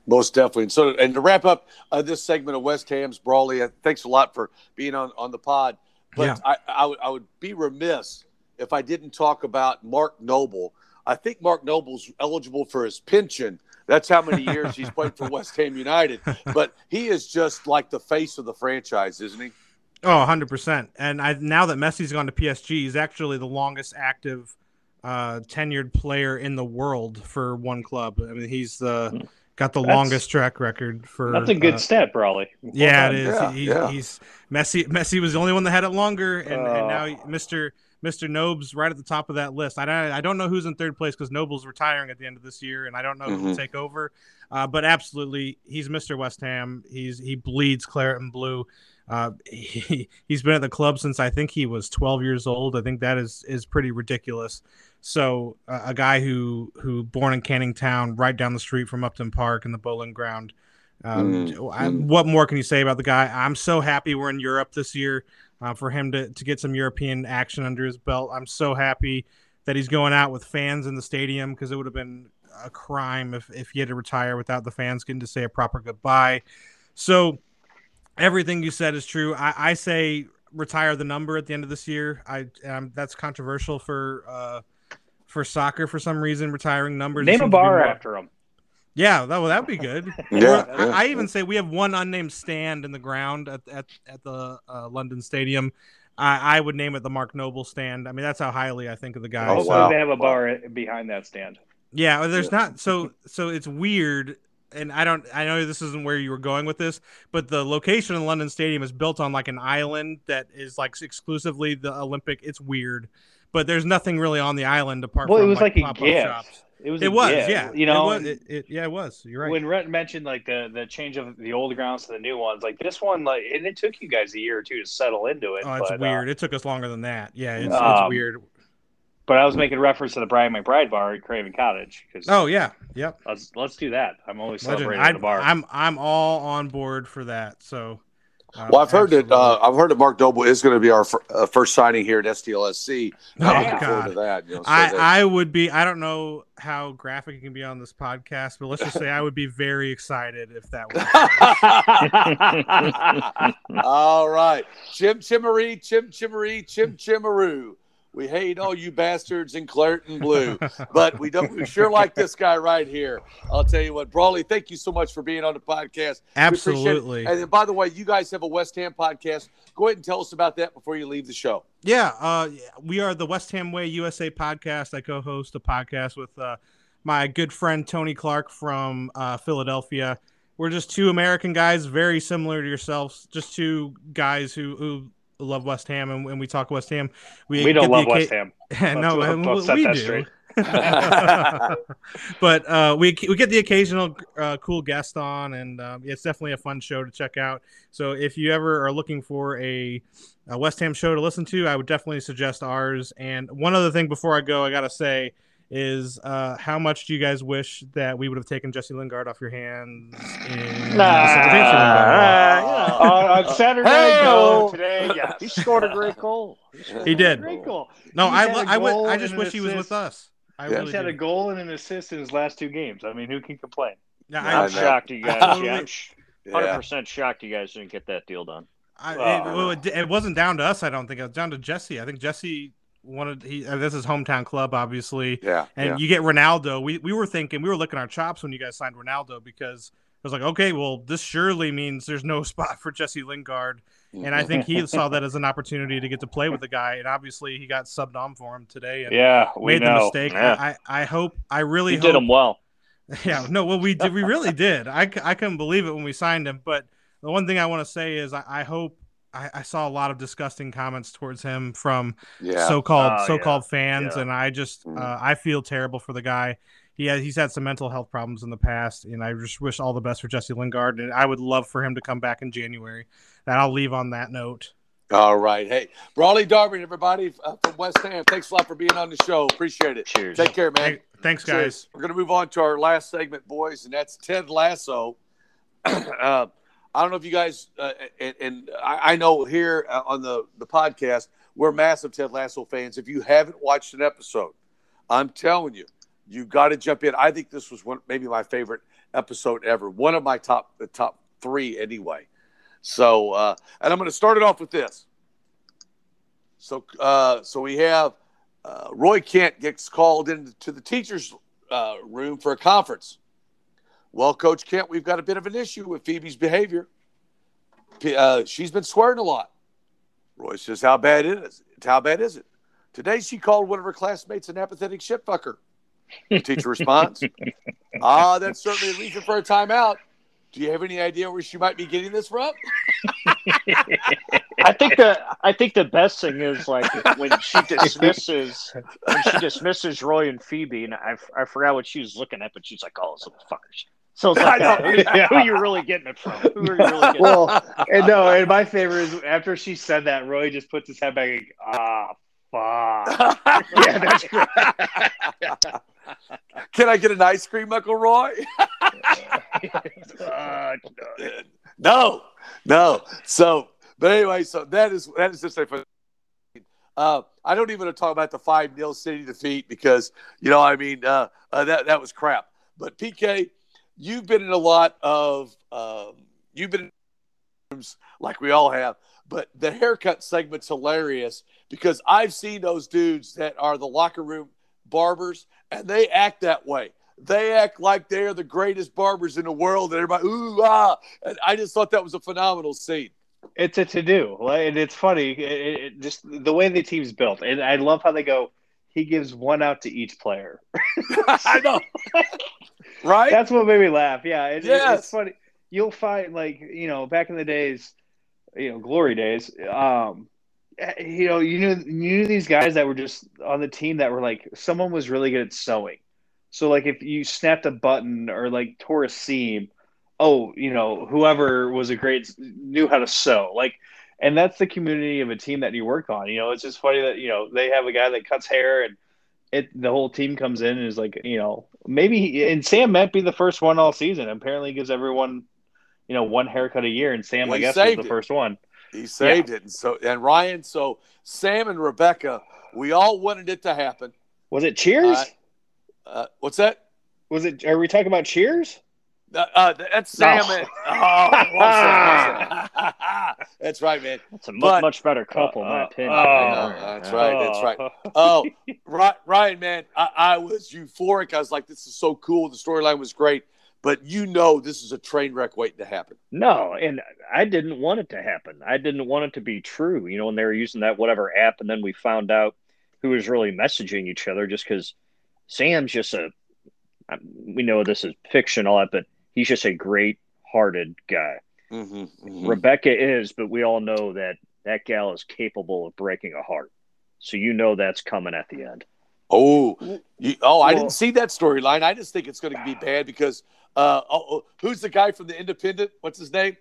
Most definitely. And so, and to wrap up uh, this segment of West Ham's Brawley, uh, thanks a lot for being on, on the pod. But Yeah. I, I, I would be remiss if I didn't talk about Mark Noble. I think Mark Noble's eligible for his pension. That's how many years he's played for West Ham United. But he is just like the face of the franchise, isn't he? Oh, 100%. And I now that Messi's gone to PSG, he's actually the longest active uh, tenured player in the world for one club. I mean, he's the got the That's- longest track record for That's a good uh, step, Brawley. Yeah, Well it done. is. Yeah, He- yeah. He's Messi. Messi was the only one that had it longer, and, and Oh. now Mr. Mr. Nobes right at the top of that list. I don't, I don't know who's in third place because Noble's retiring at the end of this year, and I don't know who will take over. Uh, but absolutely, he's Mr. West Ham. He's he bleeds claret and blue. Uh, he, he's been at the club since I think he was 12 years old. I think that is is pretty ridiculous. So uh, a guy who who born in Canning Town, right down the street from Upton Park and the Boleyn Ground. Um, Mm, I-. What more can you say about the guy? I'm so happy we're in Europe this year uh, for him to to get some European action under his belt. I'm so happy that he's going out with fans in the stadium because it would have been a crime if if he had to retire without the fans getting to say a proper goodbye. So everything you said is true. I, I say retire the number at the end of this year. I um, that's controversial for uh, for soccer for some reason. Retiring numbers. Name a seem to be bar after him. Yeah, that well, that'd be good. Yeah, I, yeah. I even say we have one unnamed stand in the ground at at, at the uh, London Stadium. I, I would name it the Mark Noble stand. I mean, that's how highly I think of the guy. Oh, so wow. they have a bar behind that stand. Yeah, well, there's not so so it's weird and I don't I know this isn't where you were going with this, but the location in London Stadium is built on like an island that is like exclusively the Olympic. It's weird. but there's nothing really on the island apart Well, from it was like, a pop-up gift. shops. It was. It was, gift, yeah. You know, it was, it, it, yeah, it was. You're right. when Rhett mentioned like the the change of the old grounds to the new ones, like this one, like and it took you guys a year or two to settle into it. oh, it's but, uh, weird. it took us longer than that. Yeah, it's, it's Um, weird. but I was making reference to the Brian McBride bar at Craven Cottage because Oh yeah, yep. let's let's do that. I'm always Legend. celebrating I, the bar. I'm I'm all on board for that. So, uh, Well, I've heard that uh. I've heard that Mark Noble is going to be our fir- uh, first signing here at STLSC. Oh, I'm looking forward to that. You know, so I, that- I would be I don't know how graphic it can be on this podcast, but let's just say I would be very excited if that was. All right. Chim Chimmery, Chim Chimmery, Chim Chimmeroo. We hate all you bastards in Clareton Blue, but we don't. We sure like this guy right here. I'll tell you what, Brawley. Thank you so much for being on the podcast. We appreciate it. Absolutely. And then, by the way, you guys have a West Ham podcast. Go ahead and tell us about that before you leave the show. Yeah, uh, we are the West Ham Way USA podcast. I co-host a podcast with uh, my good friend Tony Clark from uh, Philadelphia. We're just two American guys, very similar to yourselves. Just two guys who who love West Ham, and when we talk West Ham, we, we don't love West Ham. no, Let's- and set we do. but uh, we we get the occasional uh, cool guest on, and um, it's definitely a fun show to check out. So if you ever are looking for a, a West Ham show to listen to, I would definitely suggest ours. And one other thing before I go, I gotta say is uh, how much do you guys wish that we would have taken Jesse Lingard off your hands? In Nah, celebration? uh, you know, on, on Saturday, Hey-o. no. Today, yes. he scored a great goal. scored He a did. Great goal. no, He's I had lo- a I, would, goal I just wish an he was with us. I Yeah. really He's had do. a goal and an assist in his last two games. I mean, who can complain? Yeah, I I'm know. shocked you guys. Yeah, I'm sh- 100 Yeah. percent shocked you guys didn't get that deal done. I, Oh. it, it, it wasn't down to us. I don't think it was down to Jesse. I think Jesse wanted he. Uh, this is hometown club, obviously, Yeah. and yeah. you get Ronaldo. We we were thinking we were looking our chops when you guys signed Ronaldo because it was like, okay, well, this surely means there's no spot for Jesse Lingard, and I think he saw that as an opportunity to get to play with the guy, and obviously he got subbed on for him today and Yeah, we made the mistake. Yeah. I, I I hope I really hope did him well. yeah, no, well, we did. We really did. I, c- I couldn't believe it when we signed him. But the one thing I want to say is I, I hope I, I saw a lot of disgusting comments towards him from yeah. so-called Oh, so-called fans, Yeah. and I just Mhm. uh, I feel terrible for the guy. He has, he's had some mental health problems in the past, and I just wish all the best for Jesse Lingard. And I would love for him to come back in January. And I'll leave on that note. All right. Hey, Brawley Darbon, everybody uh, from West Ham. Thanks a lot for being on the show. Appreciate it. Cheers. Take care, man. Hey, thanks, Cheers. guys. We're going to move on to our last segment, boys, and that's Ted Lasso. uh, I don't know if you guys, uh, and, and I, know here uh, on the, the podcast, we're massive Ted Lasso fans. If you haven't watched an episode, I'm telling you, you got to jump in. I think this was one, maybe my favorite episode ever. One of my top, the top three anyway. So, uh, and I'm going to start it off with this. So, uh, so we have uh, Roy Kent gets called into the teachers' uh, room for a conference. Well, Coach Kent, we've got a bit of an issue with Phoebe's behavior. Uh, she's been swearing a lot. Roy says, "How bad it is? How bad is it?" Today, she called one of her classmates an apathetic shitfucker. The teacher responds, "Ah, that's certainly a reason for a timeout. Do you have any idea where she might be getting this from?" I think the I think the best thing is like when she dismisses when she dismisses Roy and Phoebe, and I, I forgot what she was looking at, but she's like, "Oh, those little fuckers." So it's like, I know. who, who are you really getting it from? Who are you really getting? well, and no, and my favorite is after she said that, Roy just puts his head back. and, Ah, fuck. yeah, that's great. Can I get an ice cream, Uncle Roy? Uh, no, no. So, but anyway, so that is that is just a fun. Uh, I don't even want to talk about the five 0 city defeat because you know I mean uh, uh, that that was crap. But PK, you've been in a lot of um, you've been in rooms like we all have. But the haircut segment's hilarious because I've seen those dudes that are the locker room barbers and they act that way. They act like they are the greatest barbers in the world, and everybody ooh ah. And I just thought that was a phenomenal scene. It's a to do, and it's funny. It, it, just the way the team's built, and I love how they go. He gives one out to each player. I know, right? That's what made me laugh. Yeah, it, it- it's funny. You'll find like you know back in the days, you know, glory days. Um, you know, you knew you knew these guys that were just on the team that were like someone was really good at sewing. So like if you snapped a button or like tore a seam, oh, you know, whoever was a great knew how to sew. Like and that's the community of a team that you work on. You know, it's just funny that, you know, they have a guy that cuts hair and it the whole team comes in and is like, you know, maybe and Sam might be the first one all season. Apparently gives everyone, you know, one haircut a year and Sam Well, I guess was the it. first one. He saved it. And so and Ryan, so Sam and Rebecca, we all wanted it to happen. Was it Cheers? Uh, Uh, what's that? was it are we talking about Cheers? Uh, uh, that's Sam and oh, one second, one second. That's right, man. It's a mu- But- much better couple, in my Uh, opinion. uh, uh, that's right, that's right. Oh, Ry- Ryan, man, I, I was euphoric. I was like, this is so cool. The storyline was great. But you know, this is a train wreck waiting to happen. No, and I didn't want it to happen. I didn't want it to be true. You know, when they were using that whatever app, and then we found out who was really messaging each other, just because Sam's just a. We know this is fiction, all that, but he's just a great-hearted guy. Mm-hmm, Rebecca is, but we all know that that gal is capable of breaking a heart. So you know that's coming at the end. Oh, you, oh, I Well- didn't see that storyline. I just think it's going to be bad because uh, oh, oh, who's the guy from the Independent? What's his name?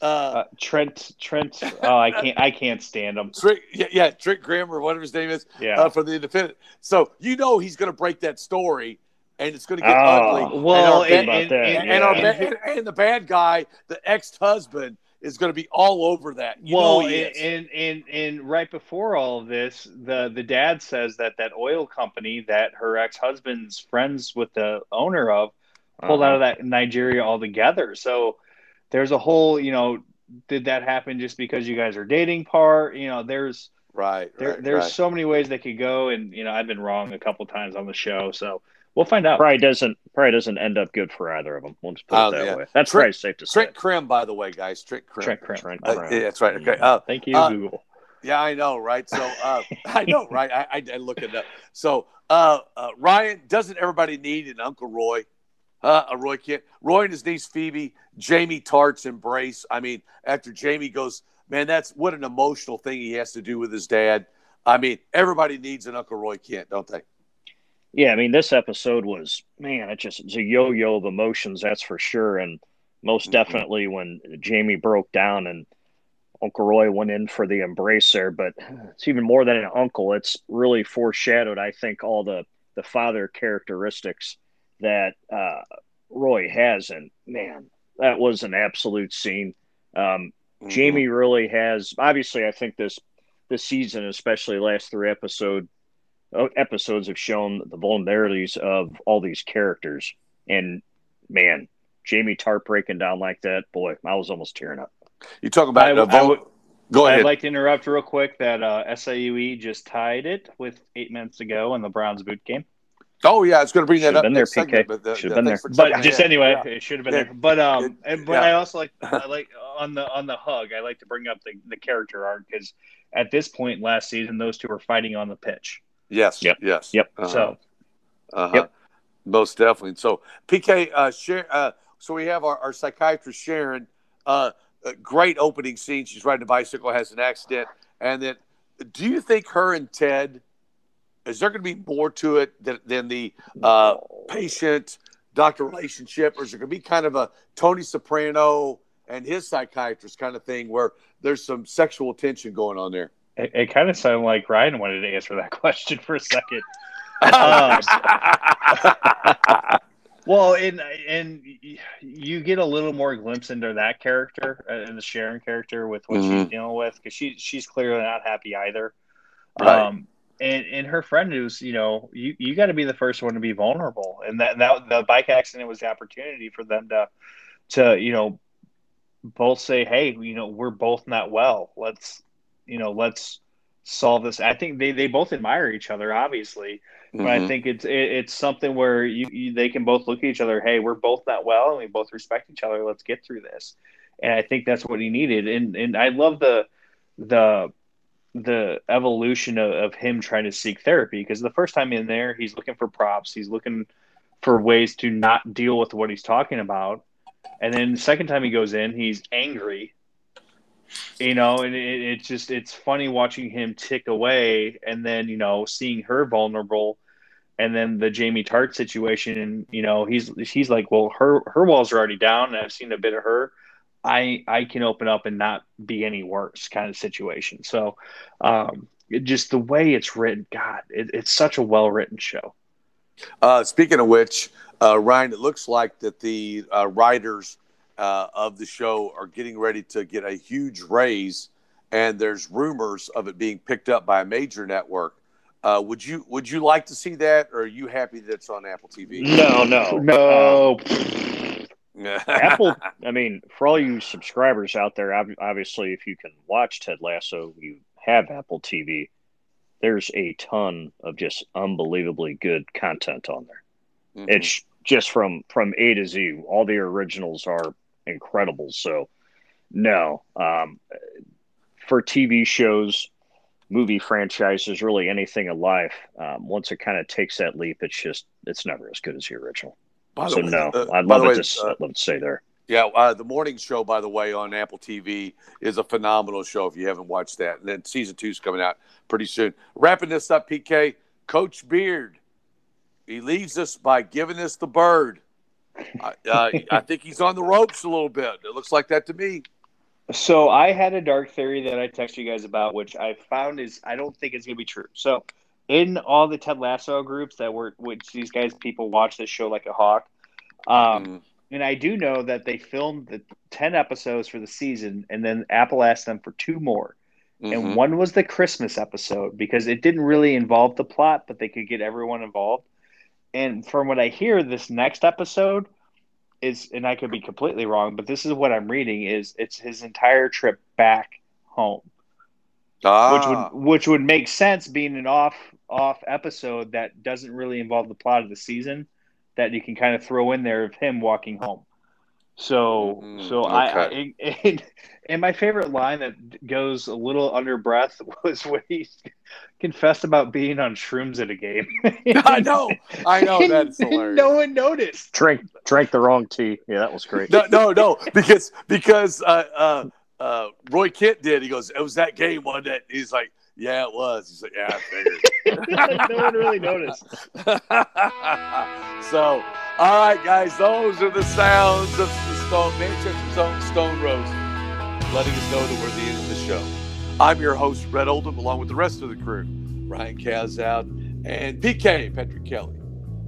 Uh, Uh, Trent Trent oh I can't I can't stand him. Trick, yeah, yeah, Trick Grimm or whatever his name is Yeah. uh, from the Independent. So you know he's going to break that story, and it's going to get Oh, ugly. well, and, our and, our the bad guy, the ex-husband, is going to be all over that. You well, know and, and and right before all of this, the the dad says that that oil company that her ex husband's friends with the owner of pulled uh-huh. out of that Nigeria altogether. So there's a whole, you know, did that happen just because you guys are dating part? You know, there's right, there, right, there's right. so many ways they could go, and you know, I've been wrong a couple times on the show, so we'll find out. Probably doesn't probably doesn't end up good for either of them. We'll just put Oh, it that yeah. way. That's Trent- probably safe to say. Trent Crimm, by the way, guys. Trent Crimm. Trent Crimm. Trent Uh, yeah, that's right. Okay. Uh, Thank you, Uh, Google. Yeah, I know, right? So uh, I know, right? I, I, I look it up. So uh, uh, Ryan, doesn't everybody need an Uncle Roy? Uh, a Roy Kent, Roy and his niece Phoebe, Jamie Tartt's embrace. I mean, after Jamie goes, man, that's what an emotional thing he has to do with his dad. I mean, everybody needs an Uncle Roy Kent, don't they? Yeah, I mean, this episode was man, it just it's a yo-yo of emotions, that's for sure. And most Mhm. definitely when Jamie broke down and Uncle Roy went in for the embrace there, but it's even more than an uncle. It's really foreshadowed, I think, all the the father characteristics that uh, Roy has, and man, that was an absolute scene. Um, Mm-hmm. Jamie really has obviously I think this this season, especially last three episode episodes have shown the vulnerabilities of all these characters. And man, Jamie Tartt breaking down like that, boy, I was almost tearing up. You talk about I- I would- Go ahead. I'd like to interrupt real quick that uh, SAUE just tied it with eight minutes to go in the Browns boot game. oh yeah, it's going to bring that Should've up. been there, next segment, PK. but the- Should've been there. But just in. anyway, Yeah. it should have been Yeah. there. But um, It- and, but yeah. I also like I like on the on the hug. I like to bring up the the character arc because at this point last season, those two were fighting on the pitch. Yes. Yep. Yes. Yep. Uh-huh. So Uh-huh. Yep. Most definitely. So PK, uh, share, uh, so we have our, our psychiatrist Sharon. Uh, a great opening scene. She's riding a bicycle, has an accident, and then do you think her and Ted? Is there going to be more to it than, than the uh, patient doctor relationship, or is it going to be kind of a Tony Soprano and his psychiatrist kind of thing where there's some sexual tension going on there? It, it kind of sounded like Ryan wanted to answer that question for a second. Um, Well, and and you get a little more glimpse into that character uh, and the Sharon character with what she's Mhm. dealing with because she she's clearly not happy either. Right. Um, and and her friend is you know you you got to be the first one to be vulnerable, and that that the bike accident was the opportunity for them to to you know both say, hey, you know we're both not well. Let's you know let's solve this. I think they they both admire each other, obviously. But I Mhm. think it's it, it's something where you, you they can both look at each other. Hey, we're both not well, and we both respect each other. Let's get through this. And I think that's what he needed. And and I love the the the evolution of, of him trying to seek therapy because the first time in there, he's looking for props. He's looking for ways to not deal with what he's talking about. And then the second time he goes in, he's angry. You know, and it, it's just it's funny watching him tick away, and then you know seeing her vulnerable, and then the Jamie Tartt situation, and you know he's he's like, well, her her walls are already down, and I've seen a bit of her. I I can open up and not be any worse kind of situation. So, um, it, just the way it's written, God, it, it's such a well written show. Uh, speaking of which, uh, Ryan, it looks like that the uh, writers uh, of the show are getting ready to get a huge raise, and there's rumors of it being picked up by a major network. Uh, would you would you like to see that, or are you happy that it's on Apple TV? No, no, No, Apple. I mean, for all you subscribers out there, obviously, if you can watch Ted Lasso, you have Apple TV. There's a ton of just unbelievably good content on there. Mhm. It's just from from A to Z. All the originals are incredible. So, no, um, for TV shows, movie franchises, really anything in life, um, once it kind of takes that leap, it's just it's never as good as the original. By the So way, no, uh, I'd love it way, to uh, I'd love to stay there. Yeah, uh, the morning show, by the way, on Apple TV is a phenomenal show. If you haven't watched that, and then season two is coming out pretty soon. Wrapping this up, PK, Coach Beard, he leaves us by giving us the bird. I, uh, I think he's on the ropes a little bit. It looks like that to me. So I had a dark theory that I texted you guys about, which I found is I don't think it's gonna be true. So in all the Ted Lasso groups that were which these guys people watch this show like a hawk. Um, Mm. and I do know that they filmed the ten episodes for the season, and then Apple asked them for two more. Mhm. And one was the Christmas episode because it didn't really involve the plot, but they could get everyone involved. And from what I hear, this next episode is, and I could be completely wrong, but this is what I'm reading: is it's his entire trip back home, ah, which would which would make sense being an off off episode that doesn't really involve the plot of the season, that you can kind of throw in there of him walking home. So, Mhm, so I, okay. I and, and my favorite line that goes a little under breath was when he confessed about being on shrooms at a game. I know, I know that's hilarious. No one noticed. Drink drank the wrong tea. Yeah, that was great. No, no, no, because because uh, uh, uh, Roy Kent did. He goes, "It was that game, one that? He's like, "Yeah, it was." He's like, "Yeah, I figured." no one really noticed. so, all right, guys, those are the sounds of the Stone Manchester's own Stone Rose, letting us know that we're at the end of the show. I'm your host, Rhett Oldham, along with the rest of the crew, Ryan Kazout and PK Patrick Kelly.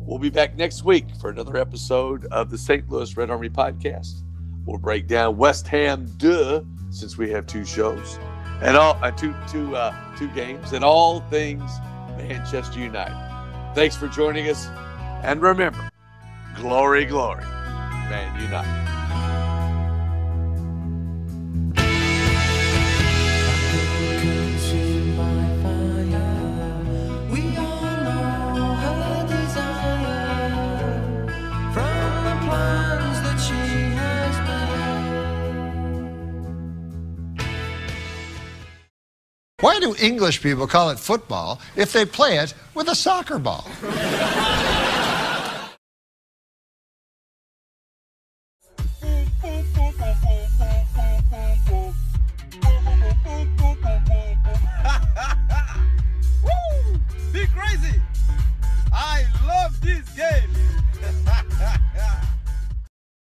We'll be back next week for another episode of the St. Louis Red Army podcast. We'll break down West Ham, duh, since we have two shows and all uh, two two uh, two games and all things Manchester United. Thanks for joining us, and remember, glory, glory, Man United. We all know her desire from the plans that she has made. Why do English people call it football if they play it with a soccer ball? I love this game.